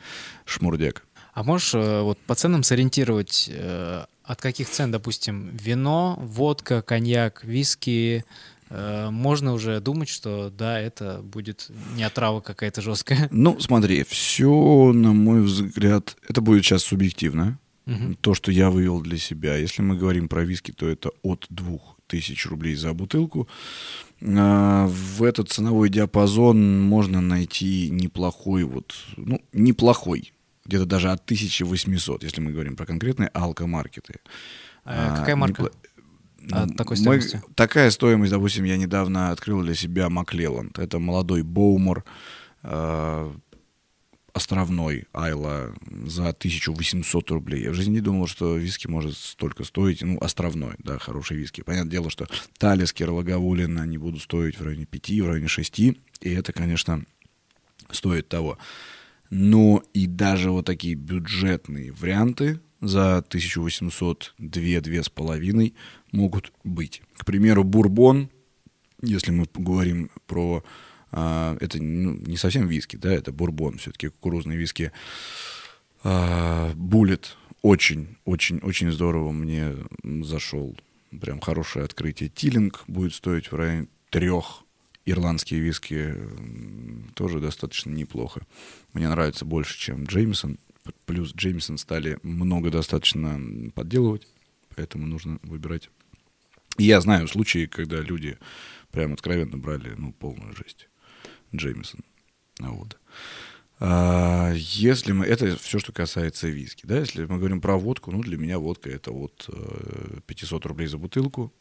шмурдяк. А можешь э, вот по ценам сориентировать, э, от каких цен, допустим, вино, водка, коньяк, виски, можно уже думать, что да, это будет не отрава какая-то жесткая. <laughs> Ну, смотри, все, на мой взгляд, это будет сейчас субъективно. Угу. То, что я вывел для себя. Если мы говорим про виски, то это от 2000 рублей за бутылку. А, в этот ценовой диапазон можно найти неплохой, вот, ну, неплохой, где-то даже от 1800, если мы говорим про конкретные алкомаркеты. А, какая марка? От такой стоимости? Мы, такая стоимость, допустим, я недавно открыл для себя Маклеланд. Это молодой Боумор, э, островной Айла за 1800 рублей. Я в жизни не думал, что виски может столько стоить. Ну, островной, да, хороший виски. Понятное дело, что Талискер, Лаговулин, они будут стоить в районе 5, в районе 6. И это, конечно, стоит того. Но и даже вот такие бюджетные варианты за 1800, 2, с половиной могут быть. К примеру, бурбон, если мы говорим про... А, это ну, не совсем виски, да, это бурбон, все-таки кукурузный виски. А, буллет очень, очень, очень здорово мне зашел. Прям хорошее открытие. Тилинг будет стоить в районе трех. Ирландские виски тоже достаточно неплохо. Мне нравится больше, чем Джеймисон. Плюс Джеймисон стали много достаточно подделывать, поэтому нужно выбирать я знаю случаи, когда люди прям откровенно брали, ну, полную жесть. Джеймисон. А вот. А, если мы... Это все, что касается виски. Да? Если мы говорим про водку, ну, для меня водка это вот 500 э, рублей за бутылку.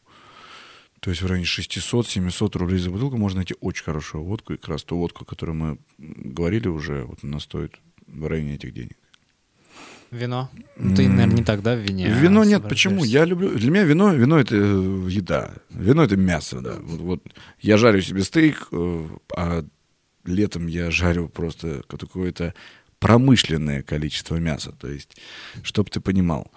То есть в районе 600-700 рублей за бутылку можно найти очень хорошую водку. И как раз ту водку, о которой мы говорили уже, вот она стоит в районе этих денег. Вино? Ну, ты, наверное, не так, да, в вине? Вино нет, почему? Я люблю... Для меня вино, вино — это э, еда. Вино — это мясо, да. Вот, вот я жарю себе стейк, э, а летом я жарю просто какое-то промышленное количество мяса. То есть, чтобы ты понимал,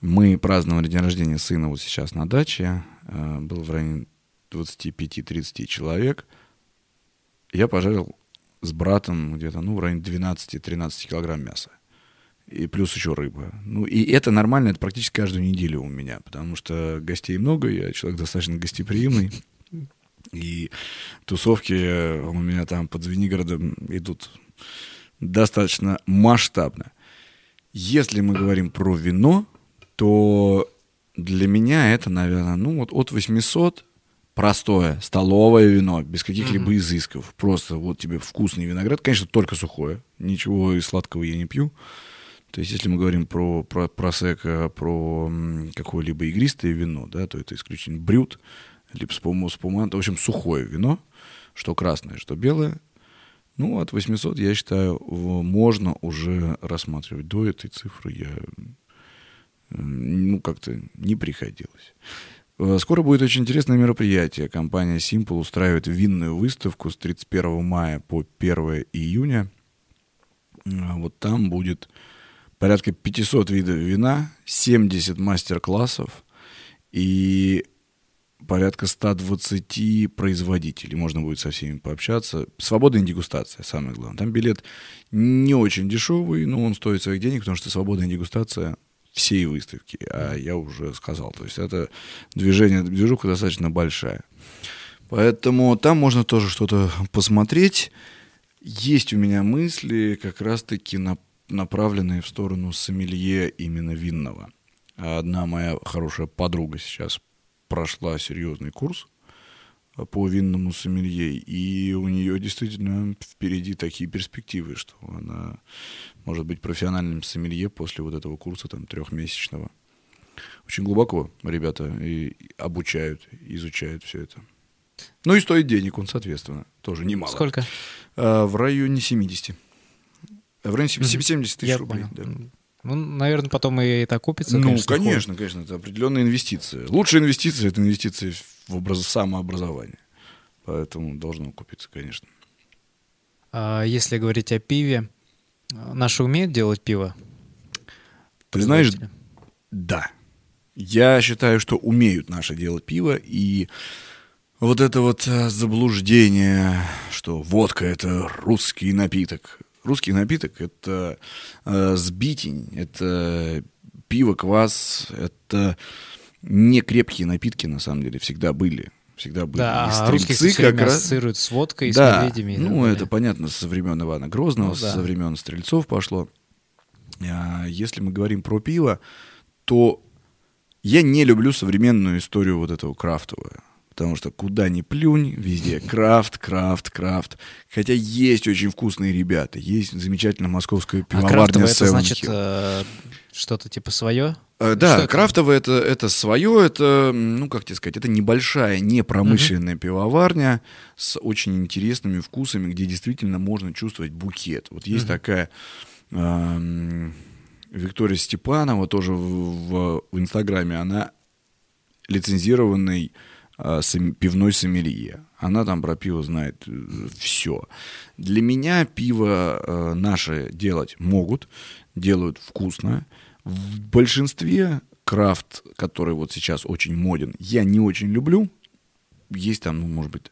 мы праздновали день рождения сына вот сейчас на даче. Э, был в районе 25-30 человек. Я пожарил с братом где-то, ну, в районе 12-13 килограмм мяса и плюс еще рыба. Ну, и это нормально, это практически каждую неделю у меня, потому что гостей много, я человек достаточно гостеприимный, <laughs> и тусовки у меня там под Звенигородом идут достаточно масштабно. Если мы говорим про вино, то для меня это, наверное, ну вот от 800 простое столовое вино, без каких-либо mm-hmm. изысков. Просто вот тебе вкусный виноград, конечно, только сухое, ничего из сладкого я не пью. То есть, если мы говорим про, про просека, про какое-либо игристое вино, да, то это исключительно брют, либо спумант, в общем, сухое вино, что красное, что белое. Ну, от 800, я считаю, можно уже рассматривать. До этой цифры я, ну, как-то не приходилось. Э, скоро будет очень интересное мероприятие. Компания Simple устраивает винную выставку с 31 мая по 1 июня. А вот там будет порядка 500 видов вина, 70 мастер-классов. И порядка 120 производителей. Можно будет со всеми пообщаться. Свободная дегустация, самое главное. Там билет не очень дешевый, но он стоит своих денег, потому что свободная дегустация всей выставки, а я уже сказал. То есть это движение, движуха достаточно большая. Поэтому там можно тоже что-то посмотреть. Есть у меня мысли, как раз-таки на, направленные в сторону сомелье именно винного. Одна моя хорошая подруга сейчас прошла серьезный курс по винному сомелье, и у нее действительно впереди такие перспективы, что она может быть профессиональным сомелье после вот этого курса там трехмесячного. Очень глубоко ребята и обучают, изучают все это. Ну и стоит денег он, соответственно, тоже немало. Сколько? А, в районе 70. В районе 70 тысяч рублей. да. Ну, наверное, потом и это окупится. Ну, конечно, конечно, конечно, это определенная инвестиция. Лучшая инвестиция это инвестиции в образ... самообразование. Поэтому должно купиться, конечно. А если говорить о пиве, а, наши умеют делать пиво? Ты знаешь, да. Я считаю, что умеют наши делать пиво, и вот это вот э, заблуждение, что водка это русский напиток. Русский напиток это э, сбитень, это пиво, квас, это не крепкие напитки на самом деле всегда были. Всегда были. Да, И а стрельцы время как раз- ассоциируют с водкой, с да, медведями. и так ну далее. это понятно со времен Ивана Грозного, Ну, да. со времен стрельцов пошло. А, Если мы говорим про пиво, то я не люблю современную историю вот этого крафтового. Потому что куда ни плюнь, везде <laughs> крафт, крафт, крафт. Хотя есть очень вкусные ребята. Есть замечательная московская А пивоварня крафтовое это Seven значит э, что-то типа свое? Э, Что Да, это? крафтовое это, это свое, это, ну как тебе сказать, это небольшая, не промышленная пивоварня с очень интересными вкусами, где действительно можно чувствовать букет. Вот есть такая эм, Виктория Степанова, тоже в, в- в Инстаграме, она лицензированный э, пивной сомелье. Она там про пиво знает все. Для меня пиво э, наше делать могут, делают вкусно. В большинстве крафт, который вот сейчас очень моден, я не очень люблю. Есть там, ну, может быть,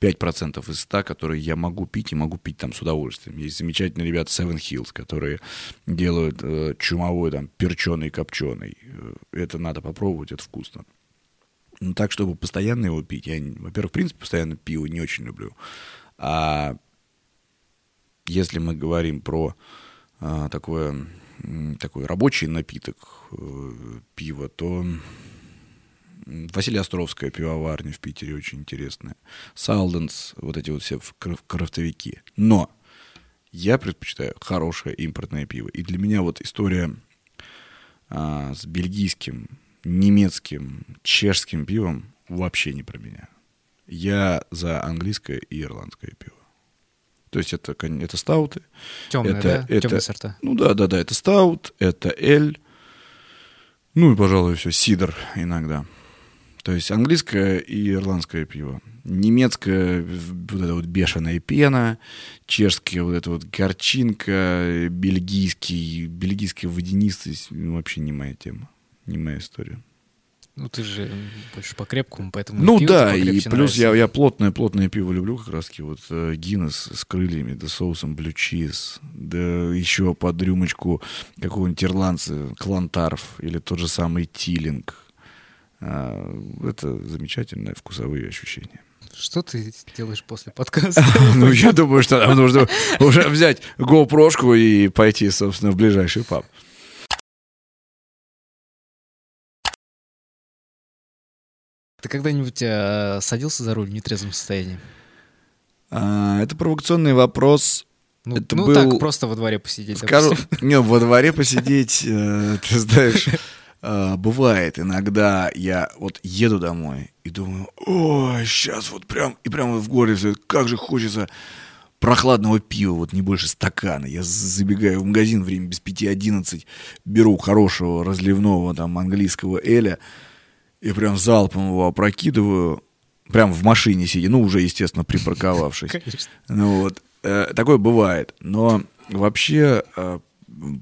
5% из 100, которые я могу пить и могу пить там с удовольствием. Есть замечательные ребята Seven Hills, которые делают э, чумовой там перченый, копченый. Э, Это надо попробовать, это вкусно. Ну, так, чтобы постоянно его пить, я, во-первых, в принципе, постоянно пиво не очень люблю. А если мы говорим про а, такое, такой рабочий напиток э, пива, то Василия Островская пивоварня в Питере очень интересная. Салденс, вот эти вот все крафтовики. Но я предпочитаю хорошее импортное пиво. И для меня вот история а, с бельгийским, немецким, чешским пивом вообще не про меня. Я за английское и ирландское пиво. То есть это, это стауты. Темные, это, да? это- Темные сорта. Ну да, да, да, это стаут, это эль. Ну и, пожалуй, все, сидр иногда. То есть английское и ирландское пиво. Немецкое, вот это вот бешеная пена, чешское вот это вот горчинка, бельгийский, бельгийская водянистость, ну, вообще не моя тема, не моя история. Ну, ты же больше по крепкому, поэтому Ну да, и плюс я, нравится. я плотное, плотное пиво люблю как раз таки вот э, Гиннес с крыльями, да соусом блю чиз, да еще под рюмочку какого-нибудь ирландца, клантарф или тот же самый тилинг. А, это замечательные вкусовые ощущения. Что ты делаешь после <laughs> подкаста? Ну, я думаю, что нам нужно уже взять GoPro и пойти, собственно, в ближайший паб. Ты когда-нибудь э, садился за руль в нетрезвом состоянии? А, Это провокационный вопрос. Ну, Это ну был- так, просто во дворе посидеть. Скажу, допустим. <laughs> не, во дворе посидеть, э, ты знаешь, э, <laughs> бывает иногда я вот еду домой и думаю, ой, сейчас вот прям, и прям вот в горле как же хочется прохладного пива, вот не больше стакана. Я забегаю в магазин время без пяти одиннадцать, беру хорошего разливного там английского эля и прям залпом его опрокидываю, прям в машине сидя, ну уже, естественно, припарковавшись. Ну вот, э, такое бывает. Но вообще, э,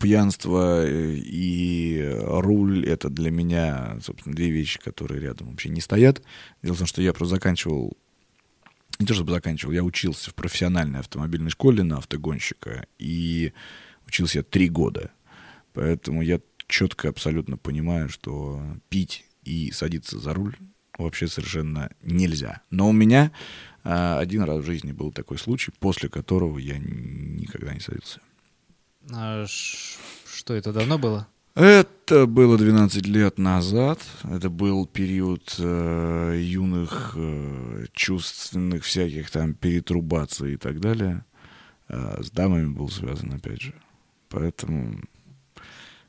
пьянство и руль — это для меня, собственно, две вещи, которые рядом вообще не стоят. Дело в том, что я просто заканчивал не то чтобы заканчивал, я учился в профессиональной автомобильной школе на автогонщика, и учился я три года. Поэтому я четко абсолютно понимаю, что пить и садиться за руль вообще совершенно нельзя. Но у меня а, один раз в жизни был такой случай, после которого я никогда не садился. А что это давно было? Это было 12 лет назад. Это был период э, юных э, чувственных всяких там перетрубаций и так далее. Э, с дамами был связан, опять же. Поэтому...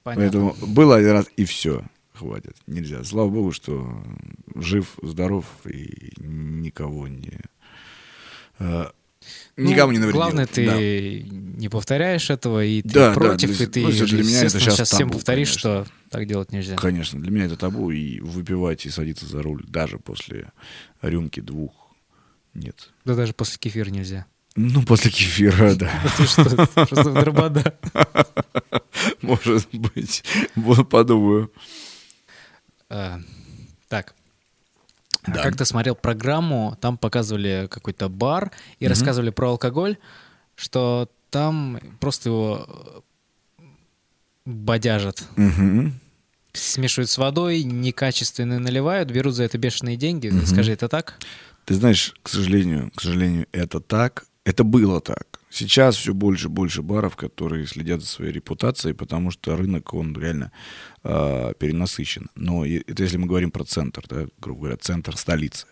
Понятно. Поэтому было один раз и все. Хватит. Нельзя. Слава богу, что жив, здоров и никого не э, ну, Никому не навредил. Главное, ты да. не повторяешь этого, и ты да, против, да, для, и ты, ну, для меня это сейчас, сейчас табу, всем повторишь, конечно. что так делать нельзя. Конечно, для меня это табу, и выпивать и садиться за руль даже после рюмки двух нет. Да даже после кефира нельзя. Ну, после кефира, да. <laughs> Ты что, просто дробода. <laughs> Может быть, <laughs> подумаю. А, так, да. Как-то смотрел программу, там показывали какой-то бар и угу. рассказывали про алкоголь, что там просто его э, бодяжат. Угу. Смешивают с водой, некачественно наливают, берут за это бешеные деньги. Угу. Скажи, это так? Ты знаешь, к сожалению, к сожалению, это так. Это было так. Сейчас все больше и больше баров, которые следят за своей репутацией, потому что рынок, он реально э, перенасыщен. Но это если мы говорим про центр, да, грубо говоря, центр столицы.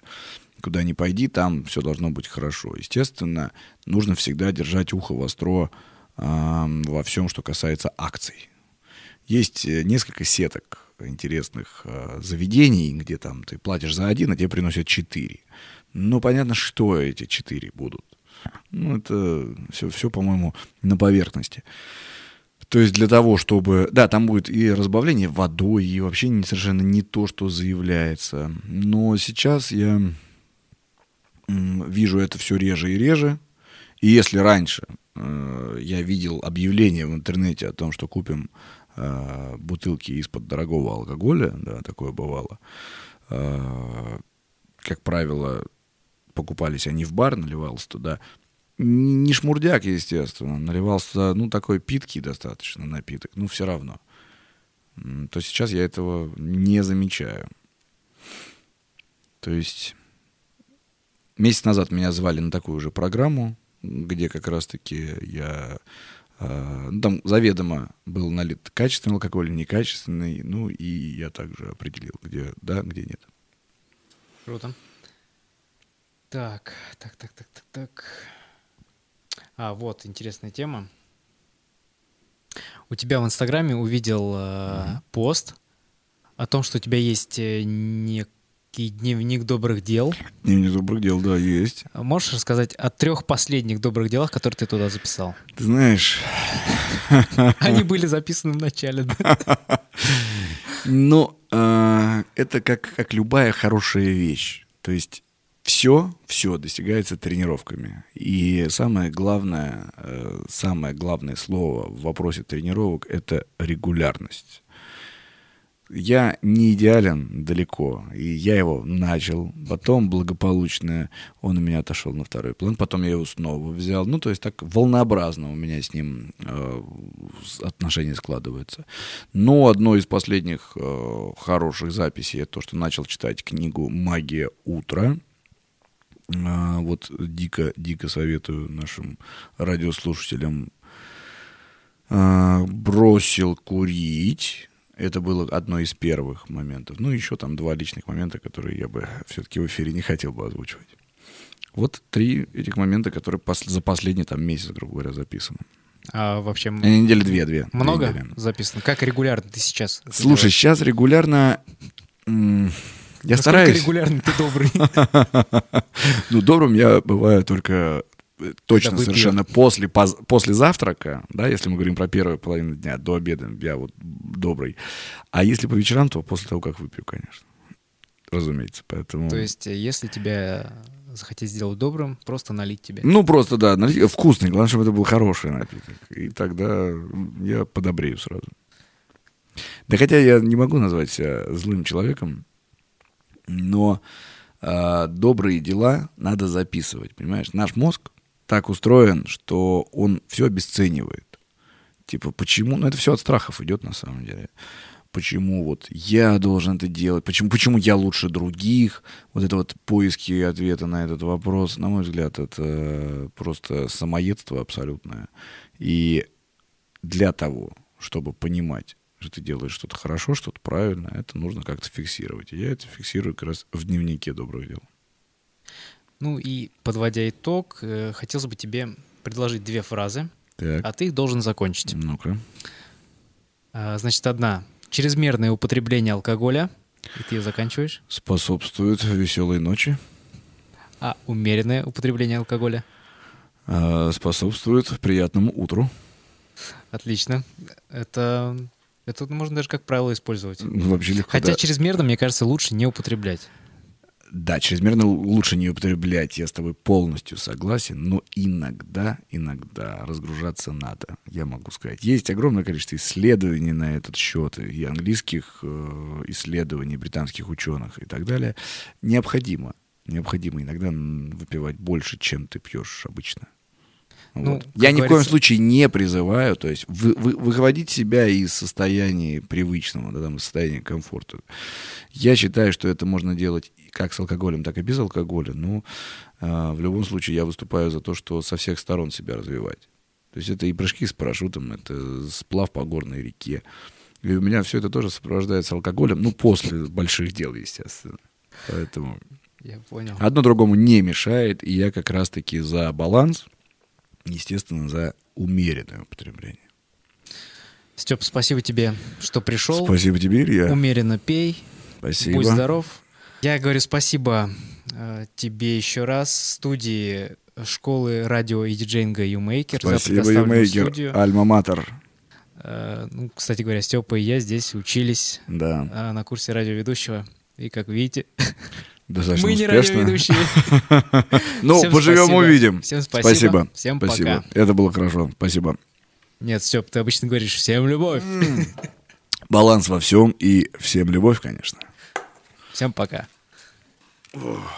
Куда ни пойди, там все должно быть хорошо. Естественно, нужно всегда держать ухо востро э, во всем, что касается акций. Есть э, несколько сеток интересных э, заведений, где там ты платишь за один, а тебе приносят четыре. Но понятно, что эти четыре будут. Ну, это все, все по-моему, на поверхности. То есть для того, чтобы... Да, там будет и разбавление водой, и вообще не, совершенно не то, что заявляется. Но сейчас я вижу это все реже и реже. И если раньше э, я видел объявление в интернете о том, что купим э, бутылки из-под дорогого алкоголя, да, такое бывало, э, как правило, покупались они в бар, наливался туда. Не шмурдяк, естественно, наливался ну, такой питкий достаточно напиток, ну, все равно. То сейчас я этого не замечаю. То есть месяц назад меня звали на такую же программу, где как раз-таки я э, там заведомо был налит качественный алкоголь, некачественный, ну и я также определил, где да, где нет. Круто. Так, так, так, так, так, так. А, вот, интересная тема. У тебя в Инстаграме увидел э, пост о том, что у тебя есть э, некий дневник добрых дел. Дневник добрых дел, да, есть. Можешь рассказать о трех последних добрых делах, которые ты туда записал? Ты знаешь... Они были записаны в начале, да? Ну, э, это как любая хорошая вещь. То есть все, все достигается тренировками. И самое главное, э, самое главное слово в вопросе тренировок — это регулярность. Я не идеален далеко, и я его начал, потом благополучно он у меня отошел на второй план, потом я его снова взял, ну, то есть так волнообразно у меня с ним э, отношения складываются. Но одно из последних э, хороших записей — это то, что начал читать книгу «Магия утра», вот дико, дико советую нашим радиослушателям. А, бросил курить. Это было одно из первых моментов. Ну, еще там два личных момента, которые я бы все-таки в эфире не хотел бы озвучивать. Вот три этих момента, которые пос- за последний там месяц, грубо говоря, записаны. А вообще... Э, недели две, две. Много две записано? Как регулярно ты сейчас? Слушай, делаешь? сейчас регулярно... Я Насколько стараюсь. регулярно ты добрый? <laughs> Ну, добрым я бываю только э, точно совершенно после, после завтрака, да, если мы говорим про первую половину дня, до обеда, я вот добрый. А если по вечерам, то после того, как выпью, конечно. Разумеется, поэтому... То есть, э, если тебя захотеть сделать добрым, просто налить тебе. Ну, просто, да, налить- вкусный. Главное, чтобы это был хороший напиток. И тогда я подобрею сразу. Да хотя я не могу назвать себя злым человеком, но а, добрые дела надо записывать, понимаешь? Наш мозг так устроен, что он все обесценивает. Типа, почему? Ну, это все от страхов идет на самом деле. Почему вот я должен это делать? Почему, почему я лучше других? Вот это вот поиски ответа на этот вопрос, на мой взгляд, это просто самоедство абсолютное. И для того, чтобы понимать, что ты делаешь что-то хорошо, что-то правильно, это нужно как-то фиксировать. И я это фиксирую как раз в дневнике добрых дел. Ну и подводя итог, э, хотелось бы тебе предложить две фразы, Так, а ты их должен закончить. ну-ка. А, Значит, одна. Чрезмерное употребление алкоголя, и ты ее заканчиваешь. Способствует веселой ночи, А умеренное употребление алкоголя. а, способствует приятному утру. Отлично. Это, это можно даже как правило использовать. Ну, Вообще легко. Хотя да. чрезмерно, мне кажется, лучше не употреблять. Да, чрезмерно лучше не употреблять, я с тобой полностью согласен, но иногда, иногда разгружаться надо, я могу сказать. Есть огромное количество исследований на этот счет, и английских э, исследований, британских ученых и так далее. Необходимо, необходимо иногда выпивать больше, чем ты пьешь обычно. Ну, Вот. как Я ни в коем случае не призываю, то есть вы, вы- выводить себя из состояния привычного, да, там, из состояния комфорта. Я считаю, что это можно делать как с алкоголем, так и без алкоголя. Но а, в любом случае я выступаю за то, что со всех сторон себя развивать. То есть это и прыжки с парашютом, это сплав по горной реке. И у меня все это тоже сопровождается алкоголем, ну, после больших дел, естественно. Поэтому Я понял. Одно другому не мешает, и я как раз-таки за баланс, естественно, за умеренное употребление. Степ, спасибо тебе, что пришел. Спасибо тебе, Илья. Умеренно пей. Спасибо. Будь здоров. Я говорю спасибо э, тебе еще раз. Студии школы радио и диджейнга за Спасибо, студию. Альма-Матер. Э, ну, кстати говоря, Степа и я здесь учились Да, э, на курсе радиоведущего. И как видите, <laughs> достаточно мы не успешно. радиоведущие. <laughs> Ну, поживем, увидим. Всем спасибо. Всем пока. Это было хорошо. Спасибо. Нет, Степ, ты обычно говоришь всем любовь. Баланс во всем и всем любовь, конечно. Всем пока. Ох.